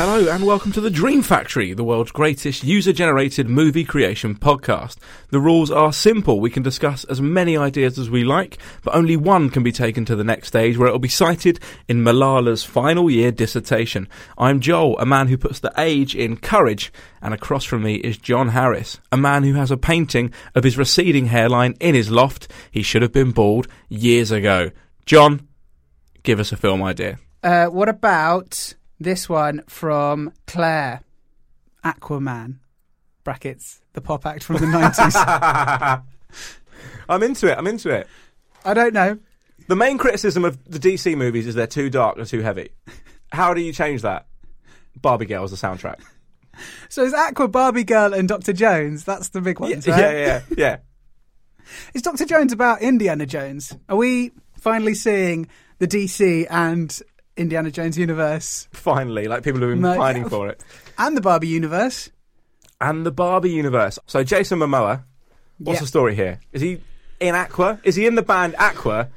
Hello and welcome to the Dream Factory, the world's greatest user generated movie creation podcast. The rules are simple. We can discuss as many ideas as we like, but only one can be taken to the next stage where it will be cited in Malala's final year dissertation. I'm Joel, a man who puts the age in courage, and across from me is John Harris, a man who has a painting of his receding hairline in his loft. He should have been bald years ago. John, give us a film idea. Uh, what about this one from Claire, Aquaman, brackets, the pop act from the 90s? I'm into it. I'm into it. I don't know. The main criticism of the DC movies is they're too dark or too heavy. How do you change that? Barbie Girl is the soundtrack. So is Aqua, Barbie Girl, and Dr. Jones? That's the big ones, yeah, right? yeah, yeah, yeah. Is Dr. Jones about Indiana Jones? Are we finally seeing the DC and Indiana Jones universe Finally, like people have been No, pining yeah. for it. and the Barbie universe? And the Barbie universe. So Jason Momoa, what's the story here? Is he in Aqua? Is he in the band Aqua?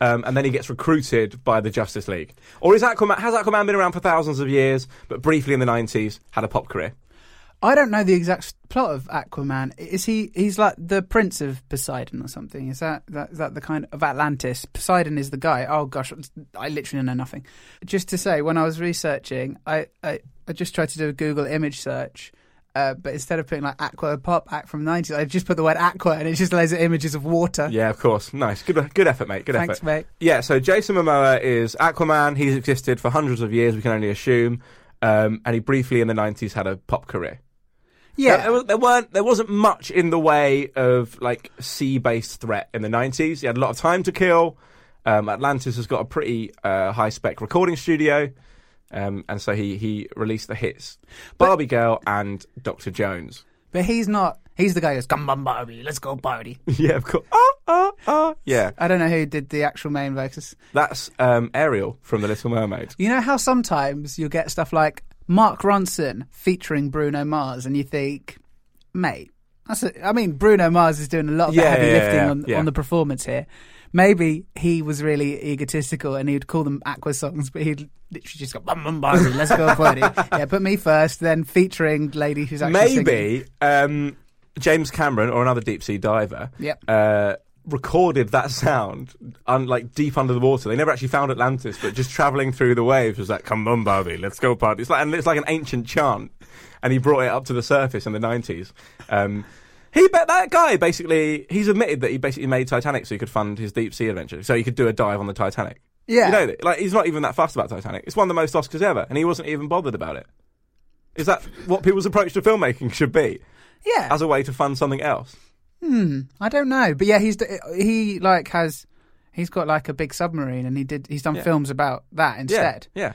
Um, and then he gets recruited by the Justice League, or is Aquaman? Has Aquaman been around for thousands of years, but briefly in the nineties had a pop career? I don't know the exact plot of Aquaman. Is he? He's like the prince of Poseidon or something. Is that that, is that the kind of Atlantis? Poseidon is the guy. Oh gosh, I literally know nothing. Just to say, when I was researching, I I, I just tried to do a Google image search. Uh, but instead of putting like aqua pop act from the 90s, I just put the word aqua and it just lays at images of water. Yeah, of course. Nice, good, good effort, mate. Good Thanks, effort. mate. Yeah, so Jason Momoa is Aquaman. He's existed for hundreds of years. We can only assume. Um, and he briefly in the nineties had a pop career. Yeah. There, was- there weren't there wasn't much in the way of like sea based threat in the nineties. He had a lot of time to kill. Um, Atlantis has got a pretty uh, high spec recording studio, um, and so he he released the hits Barbie Girl and Doctor Jones. But he's not. He's the guy who goes, come on, Barbie, let's go Barbie. yeah, of course. Ah, ah, ah. Yeah, I don't know who did the actual main voices. that's um, Ariel from The Little Mermaid. You know how sometimes you'll get stuff like Mark Ronson featuring Bruno Mars, and you think, mate, that's a, I mean, Bruno Mars is doing a lot of the heavy yeah, lifting yeah, on, yeah. on the performance here. Maybe he was really egotistical and he'd call them Aqua songs, but he'd literally just go, bum, bum, Barbie, let's go party. yeah, put me first, then featuring lady who's actually singing. Maybe um, James Cameron or another deep sea diver Yep. uh, recorded that sound un- like deep under the water. They never actually found Atlantis, but just traveling through the waves was like, "Come on, Barbie, let's go party." It's like and it's like an ancient chant, and he brought it up to the surface in the nineties. Um, he bet that guy basically he's admitted that he basically made Titanic so he could fund his deep sea adventure, so he could do a dive on the Titanic. Yeah. You know, like he's not even that fussed about Titanic. It's won the most Oscars ever, and he wasn't even bothered about it. Is that what people's approach to filmmaking should be? Yeah. as a way to fund something else. Hmm, I don't know, but yeah, he's he like has he's got like a big submarine, and he did he's done Yeah. films about that instead. Yeah,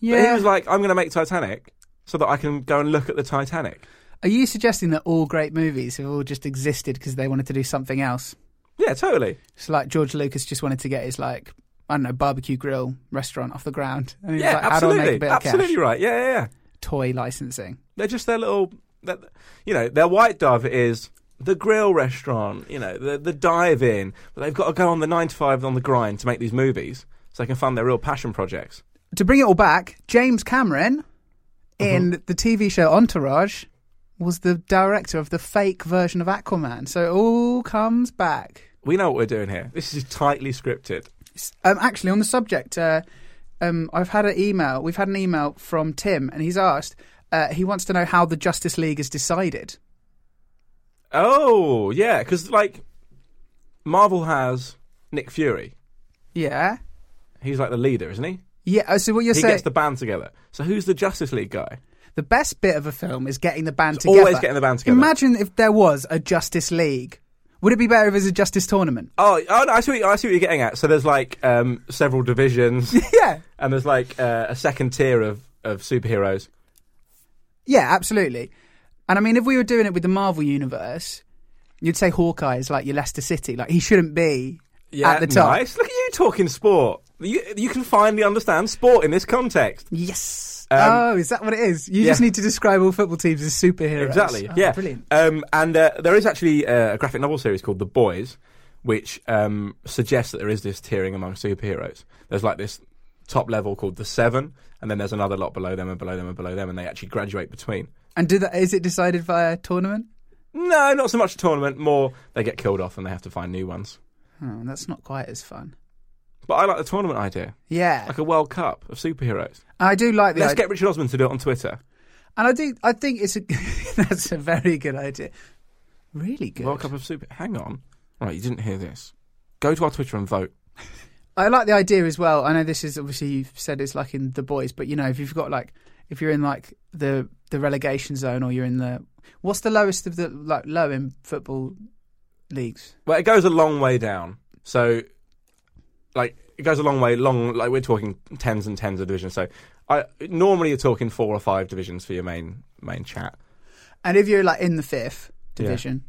Yeah. But he was like, "I'm going to make Titanic so that I can go and look at the Titanic." Are you suggesting that all great movies have all just existed because they wanted to do something else? Yeah, totally. It's like George Lucas just wanted to get his like I don't know barbecue grill restaurant off the ground. And he was Yeah, like, How do I make a absolutely, bit of absolutely cash? right. Yeah, yeah, yeah. Toy licensing. They're just their little, that you know, their white dove is the grill restaurant, you know, the the dive in, but they've got to go on the nine to five on the grind to make these movies so they can fund their real passion projects. To bring it all back, James Cameron in Uh-huh. the TV show Entourage was the director of the fake version of Aquaman. So it all comes back. We know what we're doing here. This is tightly scripted. Um, actually, on the subject, uh, um, I've had an email. We've had an email from Tim, and he's asked. Uh, he wants to know how the Justice League is decided. Oh yeah, because like Marvel has Nick Fury. Yeah, He's like the leader, isn't he? yeah. uh, So what you're he saying? gets the band together. So who's the Justice League guy? The best bit of a film is getting the band It's together. always getting the band together. Imagine if there was a Justice League. Would it be better if it was a Justice tournament? Oh, oh no, I see, what, I see what you're getting at. So there's like um, several divisions, yeah, and there's like uh, a second tier of, of superheroes. yeah, absolutely. And I mean, if we were doing it with the Marvel universe, you'd say Hawkeye is like your Leicester City. Like he shouldn't be Yeah, at the top. nice. Look at you talking sport. You, you can finally understand sport in this context. Yes. Um, oh, is that what it is? You just need to describe all football teams as superheroes. Exactly. Oh, yeah. Brilliant. Um, and uh, there is actually uh, a graphic novel series called The Boys, which um, suggests that there is this tiering among superheroes. There's like this top level called the Seven, and then there's another lot below them and below them and below them, and they actually graduate between. And do that, is it decided via tournament? No, not so much a tournament. More they get killed off and they have to find new ones. Oh, that's not quite as fun. But I like the tournament idea, Yeah, like a World Cup of superheroes. I do like the Let's idea. get Richard Osman to do it on Twitter. and I do. I think it's a that's a very good idea. Really good. World Cup of Super. Hang on. Right, you didn't hear this. Go to our Twitter and vote. I like the idea as well. I know this is obviously you've said it's like in the boys, but you know if you've got like if you're in like the the relegation zone or you're in the what's the lowest of the like low in football leagues? Well, it goes a long way down. So, like, it goes a long way. Long, like we're talking tens and tens of divisions. So, I normally you're talking four or five divisions for your main main chat. And if you're like in the fifth Yeah. division,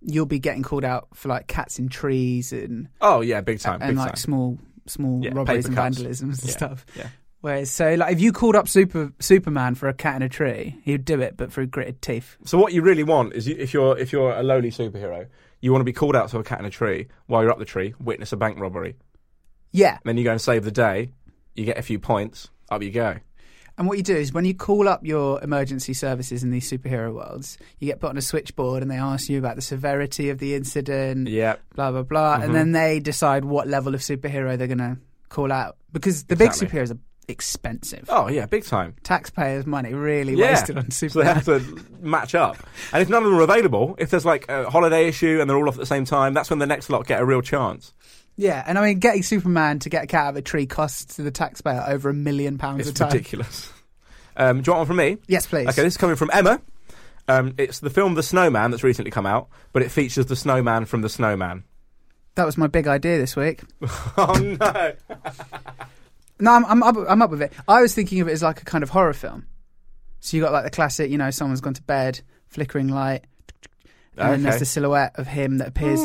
you'll be getting called out for like cats in trees and Oh yeah, big time, and big like time. small small Yeah, robberies and cuts. vandalisms and Yeah, stuff. yeah. Whereas, so like if you called up Super Superman for a cat in a tree, he'd do it, but through gritted teeth. So what you really want is you, if you're if you're a lowly superhero, you want to be called out to a cat in a tree while you're up the tree, witness a bank robbery. Yeah, Then you go and save the day. You get a few points. Up you go. and what you do is when you call up your emergency services in these superhero worlds, you get put on a switchboard and they ask you about the severity of the incident, Yeah. blah blah blah, Mhm. and then they decide what level of superhero they're gonna call out because the big superheroes are expensive. Oh yeah, big time. Taxpayers' money really Yeah. wasted on Superman. So they have to match up. And if none of them are available, if there's like a holiday issue and they're all off at the same time, that's when the next lot get a real chance. Yeah, and I mean, getting Superman to get a cat out of a tree costs the taxpayer over a million pounds It's a time. ridiculous. Um, do you want one from me? Yes, please. Okay, this is coming from Emma. Um, it's the film The Snowman that's recently come out, but it features the snowman from The Snowman. That was my big idea this week. oh no! No, I'm, I'm up. I'm up with it. I was thinking of it as like a kind of horror film. So you got like the classic, you know, someone's gone to bed, flickering light, and then there's the silhouette of him that appears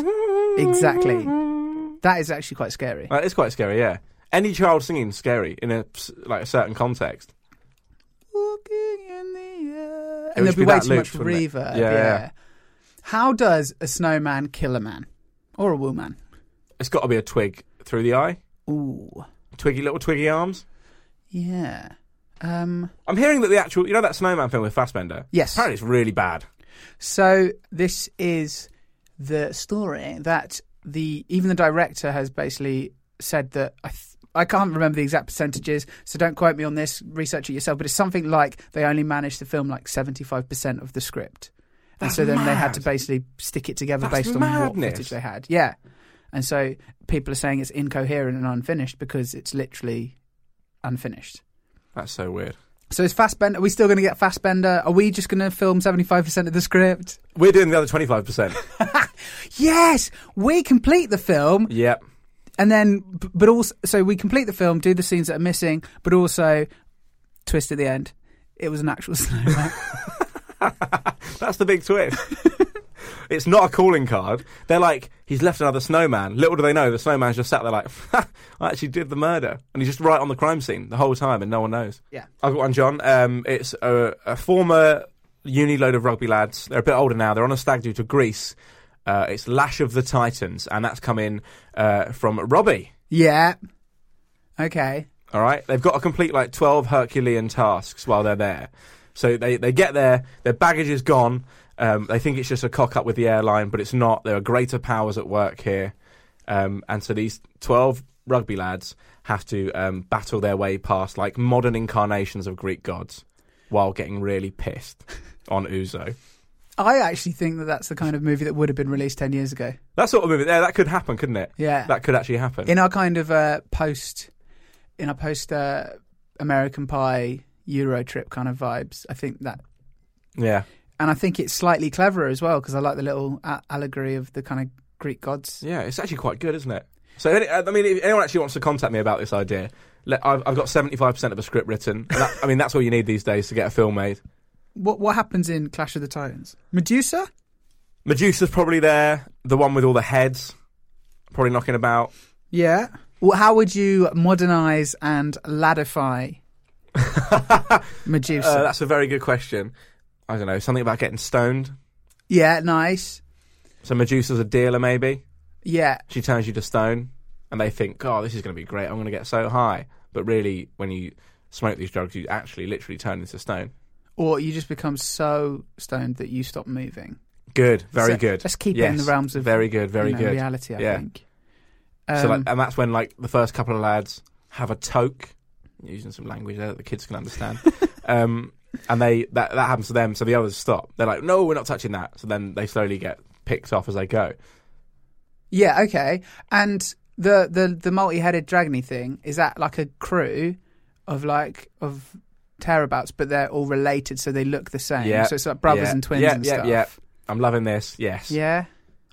exactly. That is actually quite scary. Uh, it's quite scary, yeah. Any child singing scary in a s- like a certain context. Walking in the air, It and would there'd be be way that too looped, much wouldn't it? reverb. Yeah, yeah. How does a snowman kill a man or a woman? It's got to be a twig through the eye, Ooh, twiggy little twiggy arms. yeah. Um, I'm hearing that the actual, you know, that Snowman film with Fassbender. Yes. apparently it's really bad. So this is the story that the even the director has basically said that I th- I can't remember the exact percentages, so don't quote me on this. Research it yourself, but it's something like they only managed to film like seventy five percent of the script, and That's so then they had to basically stick it together That's based on what footage they had. Yeah, and so people are saying it's incoherent and unfinished because it's literally unfinished. That's so weird. So is Fassbender? Are we still going to get Fassbender? Are we just going to film seventy five percent of the script? We're doing the other 25%. Yes, we complete the film, yep. and then, b- but also, so we complete the film, do the scenes that are missing, but also twist at the end. It was an actual snowman. That's the big twist. It's not a calling card. They're like, he's left another snowman. Little do they know, the snowman's just sat there like, I actually did the murder. And he's just right on the crime scene the whole time and no one knows. yeah. I've got one, John. Um, it's a, a former uni load of rugby lads. They're a bit older now. They're on a stag do to Greece. Uh, it's Lash of the Titans, and that's come in uh, from Robbie. Yeah. Okay. All right, they've got to complete like twelve Herculean tasks while they're there. So they they get there, their baggage is gone. Um, they think it's just a cock up with the airline, but it's not. There are greater powers at work here, um, and so these twelve rugby lads have to um, battle their way past like modern incarnations of Greek gods, while getting really pissed on ouzo. I actually think that that's the kind of movie that would have been released 10 years ago. That sort of movie, yeah, that could happen, couldn't it? Yeah. that could actually happen. in our kind of uh, post, in our post uh, American Pie Euro trip kind of vibes, I think that, yeah, and I think it's slightly cleverer as well because I like the little a- allegory of the kind of Greek gods. yeah, it's actually quite good, isn't it? So, any- I mean, if anyone actually wants to contact me about this idea, let, I've, I've got seventy-five percent of a script written. That, I mean, that's all you need these days to get a film made. What what happens in Clash of the Titans? Medusa? Medusa's probably there, the one with all the heads, probably knocking about. Yeah. Well, how would you modernize and ladify Medusa? Uh, that's a very good question. I don't know, something about getting stoned. yeah, nice. So Medusa's a dealer, maybe. Yeah, She turns you to stone, and they think, "Oh, this is going to be great. I'm going to get so high." But really, when you smoke these drugs, you actually literally turn into stone. or you just become so stoned that you stop moving. Good, very So, good. Let's keep it in the realms of very good, very you know, good. reality. I Yeah. think. so, like, Um, and that's when like the first couple of lads have a toke, using some language there that the kids can understand. um, and they that that happens to them, so the others stop. They're like, "No, we're not touching that." So then they slowly get picked off as they go. Yeah, okay. And the the the multi-headed dragony thing is that like a crew of like of tearabouts, but they're all related, so they look the same. Yeah, So it's like brothers yeah, and twins yeah, and yeah, stuff. yeah. I'm loving this. Yes. Yeah.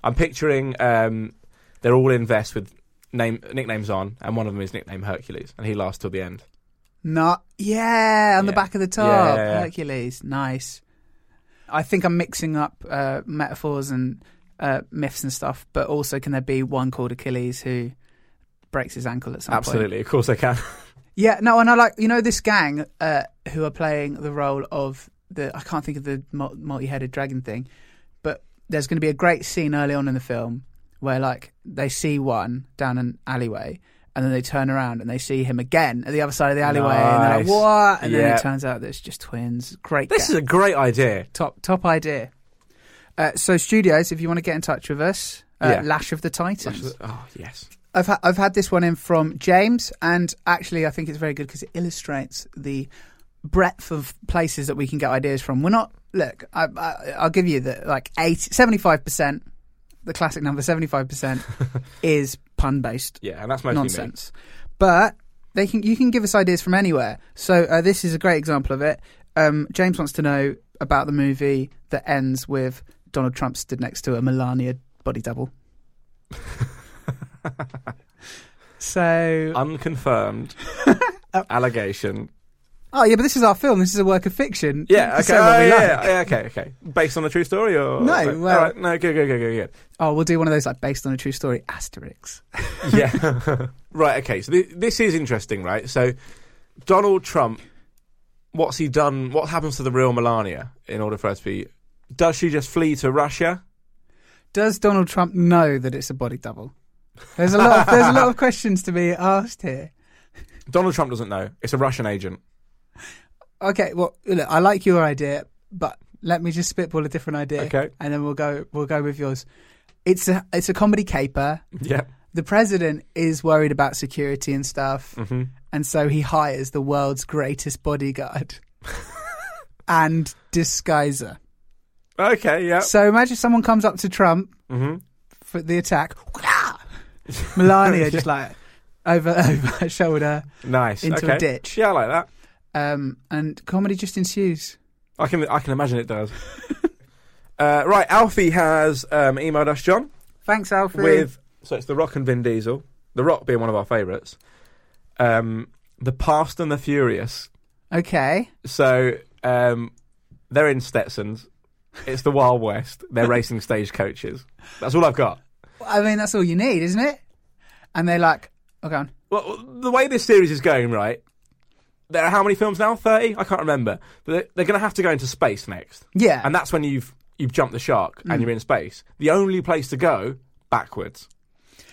I'm picturing um, they're all in vests with name nicknames on, and one of them is nicknamed Hercules, and he lasts till the end. Not yeah, on the Yeah. back of the top. Yeah. Hercules, nice. I think I'm mixing up uh, metaphors and uh, myths and stuff, but also can there be one called Achilles who breaks his ankle at some point? Absolutely, of course I can. Yeah, no, and I like you know this gang uh, who are playing the role of the I can't think of the mul- multi-headed dragon thing, but there's going to be a great scene early on in the film where like they see one down an alleyway and then they turn around and they see him again at the other side of the alleyway and they're like what and then Yeah. it turns out that it's just twins. Great, this is a great idea. top top idea. Uh, so studios, if you want to get in touch with us, uh, Yeah. Lash of the Titans. Oh yes, I've ha- I've had this one in from James, and actually I think it's very good because it illustrates the breadth of places that we can get ideas from. We're not look. I, I, I'll give you the like 75 percent, the classic number seventy five percent is pun based yeah, and that's mostly me. nonsense, but they can you can give us ideas from anywhere. So uh, this is a great example of it. Um, James wants to know about the movie that ends with Donald Trump stood next to a Melania body double. so Unconfirmed allegation. Oh yeah, but this is our film. This is a work of fiction. Yeah, okay, oh, yeah, like. yeah, okay, okay. Based on a true story, or No, All well- right, no, good, good, good, good, good. Oh, we'll do one of those like based on a true story asterisks. Yeah. right, okay. So th- this is interesting, right? So Donald Trump, what's he done? What happens to the real Melania in order for us to be. Does she just flee to Russia? Does Donald Trump know that it's a body double? There's a lot. Of, there's a lot of questions to be asked here. Donald Trump doesn't know. It's a Russian agent. Okay, well, look, I like your idea, but let me just spitball a different idea. Okay. and then we'll go. We'll go with yours. It's a it's a comedy caper. Yeah. The president is worried about security and stuff, hmm and so he hires the world's greatest bodyguard and disguiser. Okay, yeah. So imagine someone comes up to Trump hmm for the attack. Melania just like over over her shoulder, Nice. Into okay. a ditch. Yeah, I like that. Um, and comedy just ensues. I can I can imagine it does. uh, right, Alfie has um, emailed us, John, Thanks, Alfie. with so it's The Rock and Vin Diesel. The Rock being one of our favourites. Um, the Past and the Furious. okay, So um, they're in Stetsons. It's the Wild West. They're racing stagecoaches. That's all I've got. I mean that's all you need, isn't it? And they're like, okay, on. Well, the way this series is going, right? There are how many films now? Thirty? I can't remember. But they're, they're going to have to go into space next, Yeah. and that's when you've you've jumped the shark Mm. and you're in space. The only place to go backwards.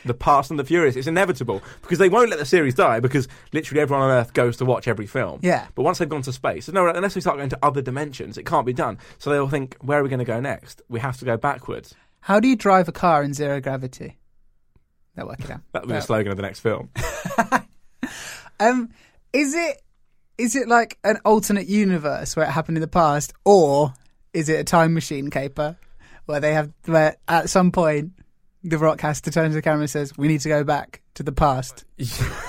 The Past and the Furious. It's inevitable because they won't let the series die because literally everyone on Earth goes to watch every film. Yeah. But once they've gone to space, no, unless we start going to other dimensions, it can't be done. So they'll think, where are we going to go next? We have to go backwards. How do you drive a car in zero gravity? They'll work it out. That will be the slogan of the next film. Um, is it is it like an alternate universe where it happened in the past, or is it a time machine caper where they have where at some point the Rock has to turn to the camera and says, "We need to go back to the past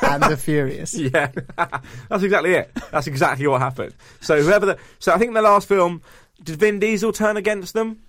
and the Furious." Yeah, that's exactly it. That's exactly what happened. So whoever the, so I think the last film did Vin Diesel turn against them?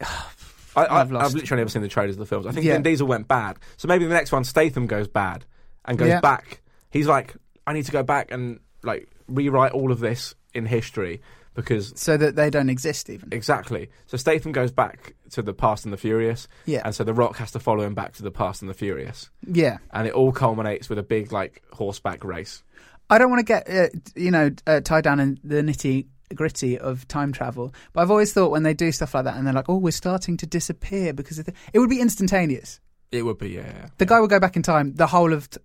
I, I, I've lost. I've literally never seen the trailers of the films. I think Yeah. Vin Diesel went bad. So maybe the next one Statham goes bad and goes Yeah. back. He's like, I need to go back and like rewrite all of this in history because So that they don't exist even. exactly. So Statham goes back to the Past and the Furious, Yeah. and so The Rock has to follow him back to the Past and the Furious, Yeah. and it all culminates with a big like horseback race. I don't want to get uh, you know uh, tied down in the nitty gritty of time travel, but I've always thought when they do stuff like that and they're like, "Oh, we're starting to disappear," because of the, it would be instantaneous. It would be yeah. The guy would go back in time. The whole of t-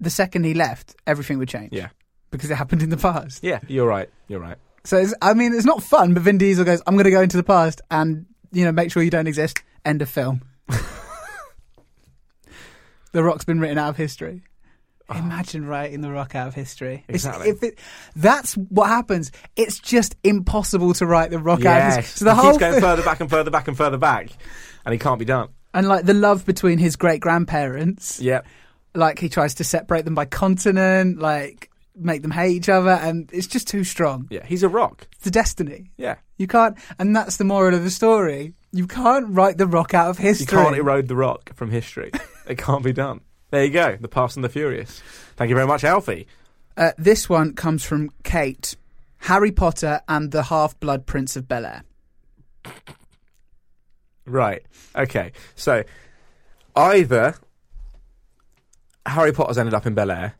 the second he left, everything would change. Yeah. Because it happened in the past. Yeah, you're right. You're right. So it's, I mean, it's not fun. But Vin Diesel goes, "I'm going to go into the past and you know make sure you don't exist." End of film. the Rock's been written out of history. Ah. Imagine writing the Rock out of history. Exactly. if it, that's what happens. It's just impossible to write the Rock out of history. So the he whole keeps going thi- further back and further back and further back, and he can't be done. and like the love between his great grandparents. Yeah. Like he tries to separate them by continent, like make them hate each other, and it's just too strong. Yeah. He's a rock. It's the destiny. Yeah. You can't, and that's the moral of the story. You can't write the rock out of history. You history. can't erode the rock from history. it can't be done. There you go. The Past and the Furious. Thank you very much, Alfie. Uh, this one comes from Kate. Harry Potter and the Half Blood Prince of Bel Air. Right. Okay. So either Harry Potter's ended up in Bel Air,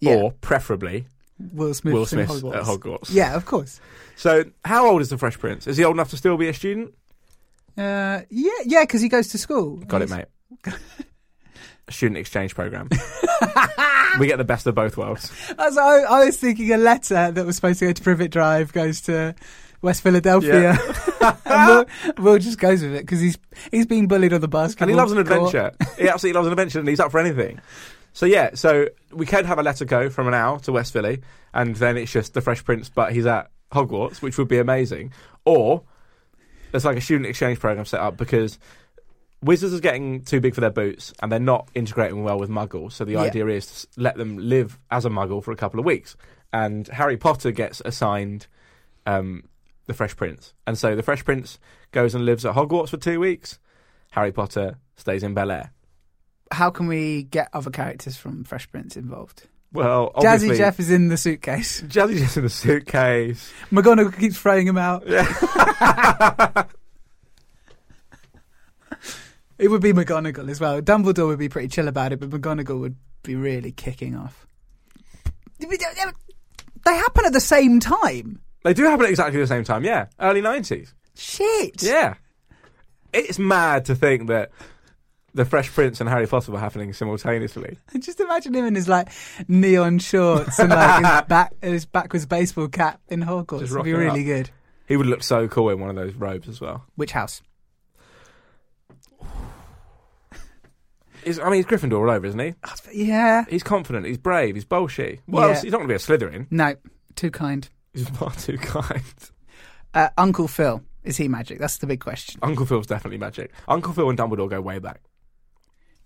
Yeah. or preferably Will Smith. Will Smith Hogwarts. at Hogwarts. Yeah, of course. So how old is the Fresh Prince? Is he old enough to still be a student? Uh, yeah, yeah, because he goes to school. Got it, mate. A student exchange program. we get the best of both worlds. As I, I was thinking, a letter that was supposed to go to Privet Drive goes to West Philadelphia. and Will, Will just goes with it because he's he's being bullied on the basketball. And he loves an adventure. he absolutely loves an adventure and he's up for anything. So yeah, so we can have a letter go from an owl to West Philly, and then it's just the Fresh Prince, but he's at Hogwarts, which would be amazing. Or there's like a student exchange program set up because Wizards is getting too big for their boots, and they're not integrating well with Muggles. So the Yeah. idea is to let them live as a Muggle for a couple of weeks, and Harry Potter gets assigned um, the Fresh Prince, and so the Fresh Prince goes and lives at Hogwarts for two weeks. Harry Potter stays in Bel Air. How can we get other characters from Fresh Prince involved? Well, Jazzy Jeff is in the suitcase. Jazzy Jeff's in the suitcase. McGonagall keeps throwing him out. Yeah. it would be McGonagall as well. Dumbledore would be pretty chill about it, but McGonagall would be really kicking off. They happen at the same time. They do happen at exactly the same time. Yeah, early nineties. Shit. Yeah, it's mad to think that the Fresh Prince and Harry Potter were happening simultaneously. Just imagine him in his like neon shorts and like his back his backwards baseball cap in Hogwarts. Just It'd be really up. good. He would look so cool in one of those robes as well. Which house? He's, I mean, he's Gryffindor all over, isn't he? Yeah. He's confident. He's brave. He's bolshy. Well, Yeah. he's not going to be a Slytherin. No, too kind. He's far too kind. Uh, Uncle Phil is he magic? That's the big question. Uncle Phil's definitely magic. Uncle Phil and Dumbledore go way back.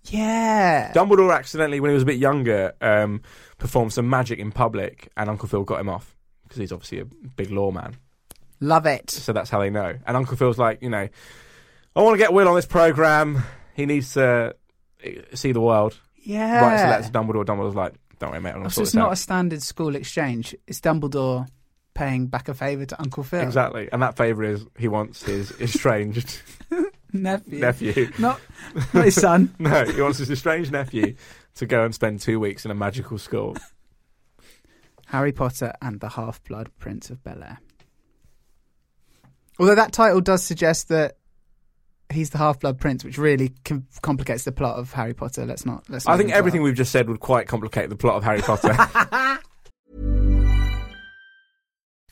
Yeah. Dumbledore accidentally, when he was a bit younger, um, performed some magic in public, and Uncle Phil got him off because he's obviously a big lawman. Love it. So that's how they know. And Uncle Phil's like, you know, I want to get Will on this program. He needs to uh, see the world. Yeah. Writes a letter to Dumbledore. Dumbledore's like, don't worry, mate. I'm going to so it's not out. a standard school exchange. It's Dumbledore paying back a favour to Uncle Phil. Exactly. And that favour is he wants his estranged Nephew. nephew. Not, not his son. No, he wants his estranged nephew to go and spend two weeks in a magical school. Harry Potter and the Half Blood Prince of Bel Air. Although that title does suggest that he's the Half Blood Prince, which really com- complicates the plot of Harry Potter. Let's not. Let's. Not I think everything we've just said would quite complicate the plot of Harry Potter.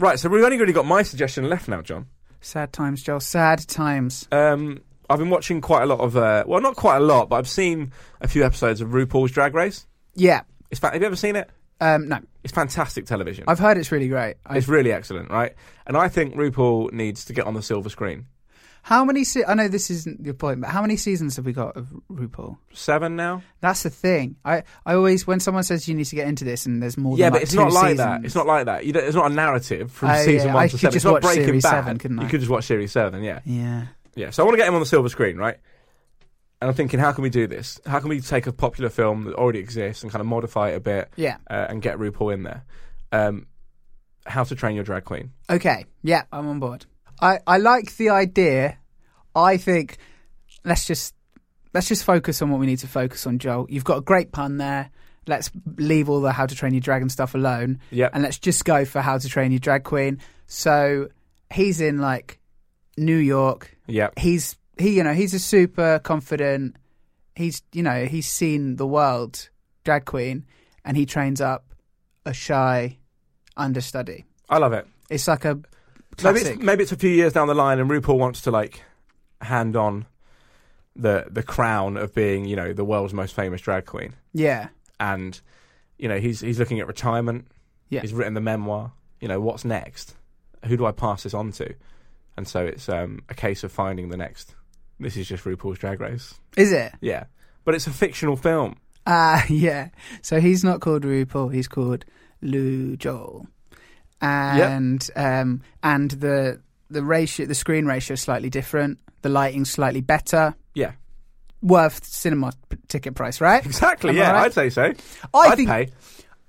Right, so we've only really got my suggestion left now, John. Sad times, Joel. Sad times. Um, I've been watching quite a lot of, uh, well, not quite a lot, but I've seen a few episodes of RuPaul's Drag Race. Yeah. It's fa- have you ever seen it? Um, no, It's fantastic television. I've heard it's really great. I, it's really excellent, right? And I think RuPaul needs to get on the silver screen. How many? Se- I know this isn't your point, but how many seasons have we got of RuPaul? Seven now? That's the thing. I, I always when someone says you need to get into this and there's more. yeah, than but like it's not like seasons. that. It's not like that. You don't, it's not a narrative from Oh, yeah, season one I to seven. It's not watch Breaking series Bad. seven, couldn't I? You could just watch series seven. Yeah, Yeah. yeah. So I want to get him on the silver screen, right? And I'm thinking, how can we do this? How can we take a popular film that already exists and kind of modify it a bit, Yeah. uh, and get RuPaul in there? Um, how to Train Your Drag Queen. Okay. Yeah, I'm on board. I, I like the idea. I think let's just let's just focus on what we need to focus on, Joel. You've got a great pun there. Let's leave all the How to Train Your Dragon stuff alone. Yep. And let's just go for How to Train Your Drag Queen. So he's in like New York. Yeah, He's he you know he's a super confident. He's you know he's seen the world drag queen, and he trains up a shy understudy. I love it. It's like a Maybe it's, maybe it's a few years down the line, and RuPaul wants to like hand on the the crown of being, you know, the world's most famous drag queen, yeah. and you know he's he's looking at retirement. Yeah. he's written the memoir. You know, what's next? Who do I pass this on to? And so it's um, a case of finding the next. This is just RuPaul's Drag Race. Is it? Yeah, but it's a fictional film. Ah, yeah. So he's not called RuPaul. He's called Lou Joel, and um, and the the ratio, the screen ratio is slightly different. The lighting's slightly better. Yeah, Worth cinema p- ticket price, right? exactly. Am yeah, right? I'd say so. I would think pay.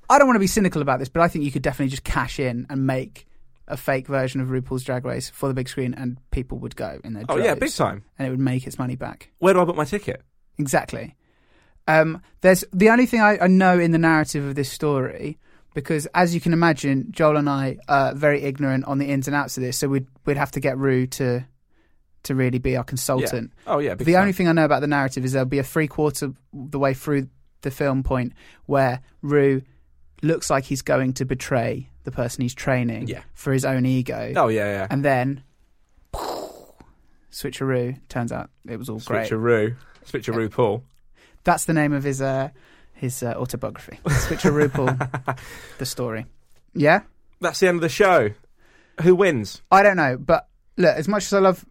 I don't want to be cynical about this, but I think you could definitely just cash in and make a fake version of RuPaul's Drag Race for the big screen, and people would go in their Oh yeah, big time. and it would make its money back. Where do I book my ticket? Exactly. Um, there's the only thing I, I know in the narrative of this story, because as you can imagine, Joel and I are very ignorant on the ins and outs of this, so we'd we'd have to get Rue to to really be our consultant. Yeah. Oh yeah, the only thing I know about the narrative is there'll be a three quarter the way through the film point where Rue looks like he's going to betray the person he's training Yeah. for his own ego, Oh yeah, yeah. and then switcheroo. Turns out it was all great. Switcheroo. Switcheroo Paul. That's the name of his uh, his uh, autobiography. Switcheroo Paul, the story. Yeah, That's the end of the show. Who wins? I don't know, but look, as much as I love,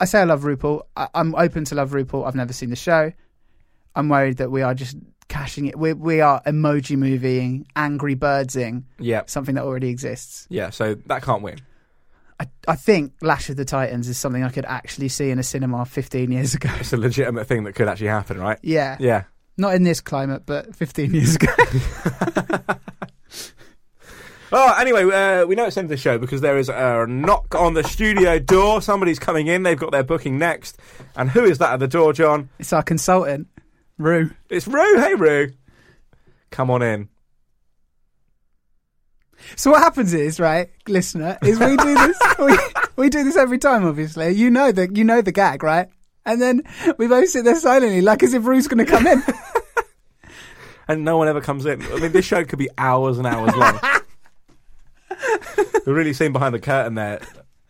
I say I love RuPaul. I, I'm open to love RuPaul. I've never seen the show. I'm worried that we are just cashing it. We we are emoji movieing, angry birdsing Yeah. something that already exists. Yeah, so that can't win. I, I think Lash of the Titans is something I could actually see in a cinema 15 years ago. It's a legitimate thing that could actually happen, right? Yeah, Yeah. Not in this climate, but 15 years ago. Oh, anyway, uh, we know it's the end of the show because there is a knock on the studio door. Somebody's coming in. They've got their booking next. And who is that at the door, John? it's our consultant, Rue. It's Rue. Hey, Rue. Come on in. So what happens is, right, listener, is we do this. we, we do this every time. Obviously, you know the you know the gag, right? And then we both sit there silently, like as if Rue's going to come in. And no one ever comes in. I mean, this show could be hours and hours long. We're really seeing behind the curtain there.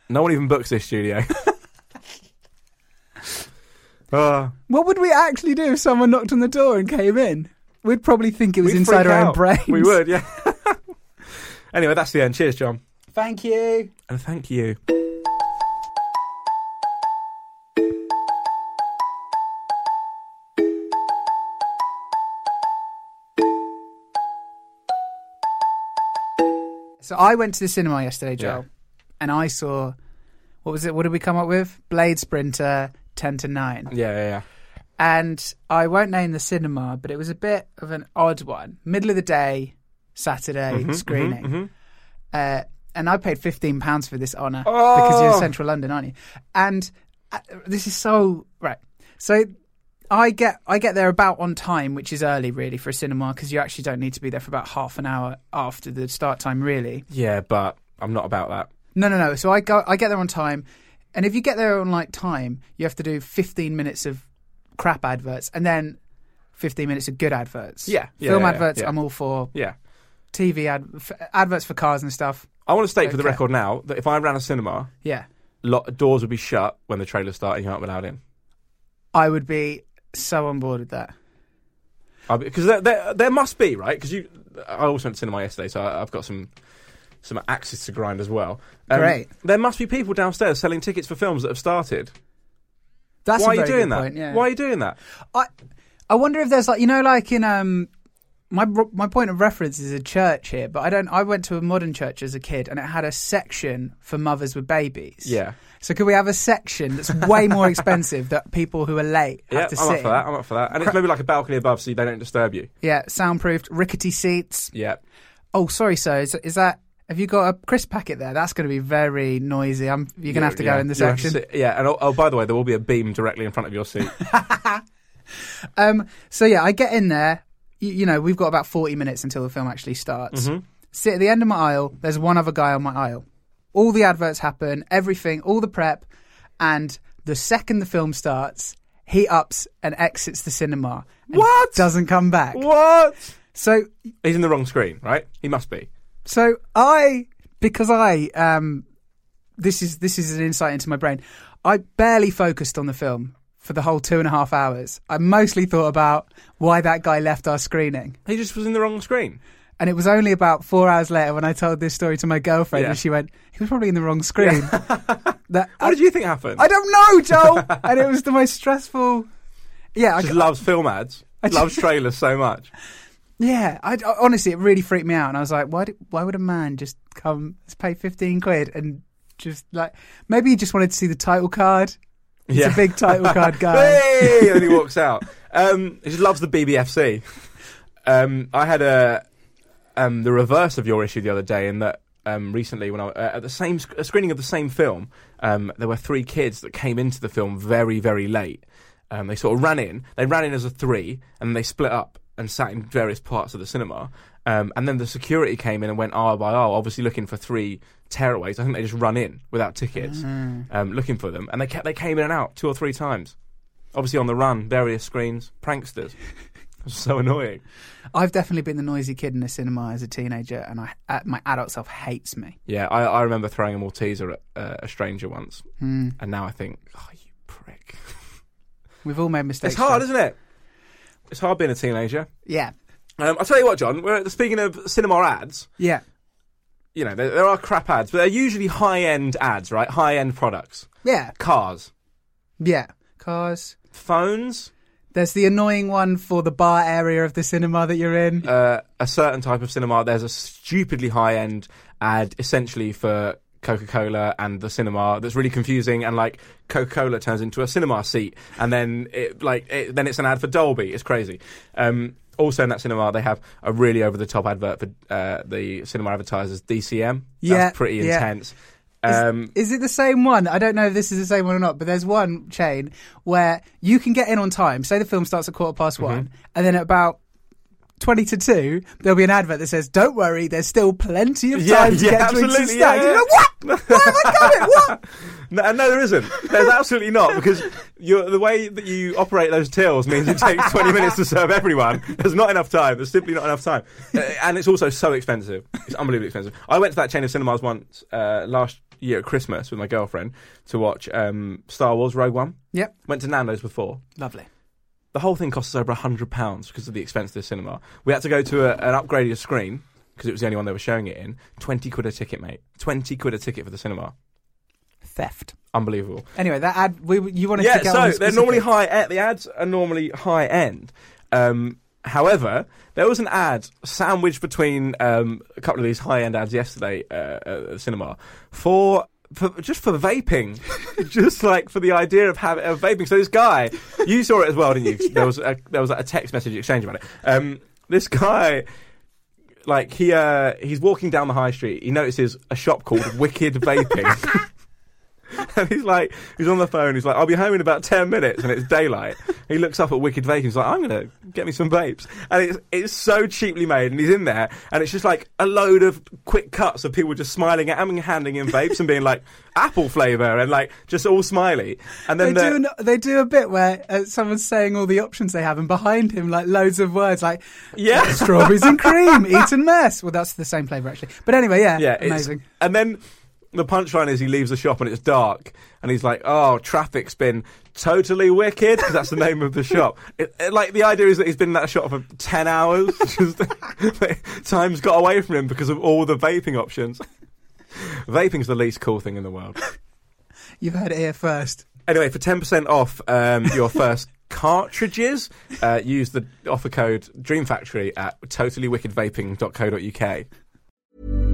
No one even books this studio. Ah. what would we actually do if someone knocked on the door and came in? We'd probably think it was inside freak our own out. brains. We would, yeah. anyway, that's the end. Cheers, John. Thank you. And thank you. So I went to the cinema yesterday, Joel, and I saw what was it? What did we come up with? Blade Sprinter, ten to nine. Yeah, yeah, yeah. And I won't name the cinema, but it was a bit of an odd one. Middle of the day, Saturday Mm-hmm, screening. Uh, and I paid fifteen pounds for this honour because you're in Oh. central London, aren't you? And uh, this is so right. So I get I get there about on time, which is early really for a cinema because you actually don't need to be there for about half an hour after the start time, really. Yeah, but I'm not about that. No, no, no. So I go, I get there on time, and if you get there on like time, you have to do 15 minutes of crap adverts and then 15 minutes of good adverts. Yeah, yeah, film yeah, adverts. yeah. I'm all for Yeah. TV ad, f- adverts for cars and stuff. I want to state for the record now that if I ran a cinema, Yeah, doors would be shut when the trailer's starting. You aren't allowed in. I would be so on board with that. Because there, there, there must be right. Because you, I also went to cinema yesterday, so I, I've got some some axes to grind as well. Um, Great. There must be people downstairs selling tickets for films that have started. That's Why a are you doing that? point, yeah. Why are you doing that? I I wonder if there's like you know like in um my my point of reference is a church here, but I don't. I went to a modern church as a kid, and it had a section for mothers with babies. Yeah. So could we have a section that's way more expensive that people who are late have Yeah, to I'm sit up for in? that. I'm up for that. And it's maybe like a balcony above, so they don't disturb you. Yeah, soundproofed, rickety seats. Yeah. Oh, sorry, sir. Is, is that? Have you got a crisp packet there? That's going to be very noisy. I'm. You're going to have to go in the You'll have to section. sit- yeah, and oh, oh, by the way, there will be a beam directly in front of your seat. Um. So yeah, I get in there. You, you know, we've got about 40 minutes until the film actually starts. Mm-hmm. Sit at the end of my aisle. There's one other guy on my aisle. All the adverts happen, everything, all the prep, and the second the film starts, he ups and exits the cinema. and What? Doesn't come back. what? So He's in the wrong screen, right? He must be. So I, because I, um, this is this is an insight into my brain. I barely focused on the film for the whole two and a half hours. I mostly thought about why that guy left our screening, He just was in the wrong screen. and it was only about four hours later when I told this story to my girlfriend, Yeah. and she went, "He was probably in the wrong screen." that What did you think happened? I don't know, Joel. and it was the most stressful. Yeah, I, just loves film ads. i Loves trailers so much. Yeah, I, I- honestly, it really freaked me out, and I was like, why? Did, why would a man just come pay fifteen quid and just like maybe he just wanted to see the title card? He's Yeah. a big title card guy. Hey! and he walks out. Um, he just loves the BBFC. Um, I had a um, the reverse of your issue the other day in that um, recently when I uh, at the same sc- a screening of the same film, um, there were three kids that came into the film very very late. Um, they sort of ran in. They ran in as a three, and they split up and sat in various parts of the cinema. Um, and then the security came in and went aisle by aisle, obviously looking for three tearaways. I think they just run in without tickets, um, looking for them, and they kept, they came in and out two or three times. Obviously on the run, various screens, pranksters. It was so annoying. I've definitely been the noisy kid in the cinema as a teenager, and I, uh, my adult self hates me. Yeah, I, I remember throwing a Malteser at uh, a stranger once, Hmm. and now I think, oh, you prick. We've all made mistakes. It's hard, John. isn't it? It's hard being a teenager. Yeah, Um, I'll tell you what, John. We're, speaking of cinema ads, yeah, you know, there, there are crap ads, but they're usually high-end ads, right? High-end products. yeah, Cars, yeah. Cars. phones, There's the annoying one for the bar area of the cinema that you're in. uh, a certain type of cinema. There's a stupidly high-end ad, essentially for Coca Cola and the cinema that's really confusing, and like Coca Cola turns into a cinema seat, and then it like it, then it's an ad for Dolby. It's crazy. Um, also in that cinema, they have a really over the top advert for uh, the cinema advertisers DCM. Yeah, That's pretty yeah. intense. Is, Um, is it the same one? I don't know if this is the same one or not, but there's one chain where you can get in on time. Say the film starts at quarter past Mm-hmm. one, and then at about 20 to 2, there'll be an advert that says, Don't worry, there's still plenty of Yeah, time to yeah, get drinks and absolutely, yeah, snacks. You're like, What? Where have I got it? What? No, no, there isn't. There's absolutely not because you're, the way that you operate those tills means it takes 20 minutes to serve everyone. There's not enough time. There's simply not enough time, Uh, and it's also so expensive. It's unbelievably expensive. I went to that chain of cinemas once uh, last year at Christmas with my girlfriend to watch um, Star Wars Rogue One. Yep. Went to Nando's before. Lovely. The whole thing cost us over hundred pounds because of the expense of the cinema. We had to go to a, an upgraded screen because it was the only one they were showing it in. Twenty quid a ticket, mate. Twenty quid a ticket for the cinema. Theft. Unbelievable. Anyway, that ad, we, you wanted yeah, to get so they're normally high. e- The ads are normally high end. Um, however, there was an ad sandwiched between um, a couple of these high end ads yesterday uh, at the cinema for. For, just for vaping, just like for the idea of having of vaping. So this guy, you saw it as well, didn't you? There was a, there was a text message exchange about it. Um, this guy, like he uh, he's walking down the high street. He notices a shop called Wicked Vaping. And he's like, he's on the phone. He's like, I'll be home in about ten minutes, and it's daylight. He looks up at Wicked Vaping. He's like, I'm gonna get me some vapes, and it's it's so cheaply made. And he's in there, and it's just like a load of quick cuts of people just smiling at him and handing him vapes and being like apple flavor and like just all smiley. And They then do, an, they do a bit where uh, someone's saying all the options they have, and behind him, like loads of words like yeah, strawberries and cream, Eton mess. Well, that's the same flavour actually. But anyway, yeah, yeah, amazing. And then the punchline is he leaves the shop and it's dark, and he's like, "Oh, traffic's been totally wicked." 'cause that's the name of the shop. It, it- like the idea is that he's been in that shop for ten hours. Just, time's got away from him because of all the vaping options. Vaping's the least cool thing in the world. You've heard it here first. Anyway, for ten percent off um, your first cartridges, uh, use the offer code Dream Factory at totallywickedvaping.co.uk.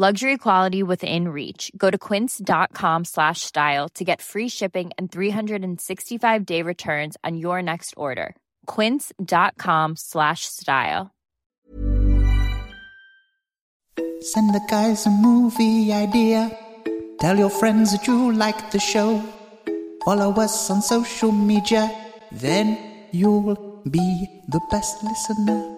Luxury quality within reach. Go to quince.com slash style to get free shipping and 365 day returns on your next order. Quince.com slash style. Send the guys a movie idea. Tell your friends that you like the show. Follow us on social media. Then you'll be the best listener.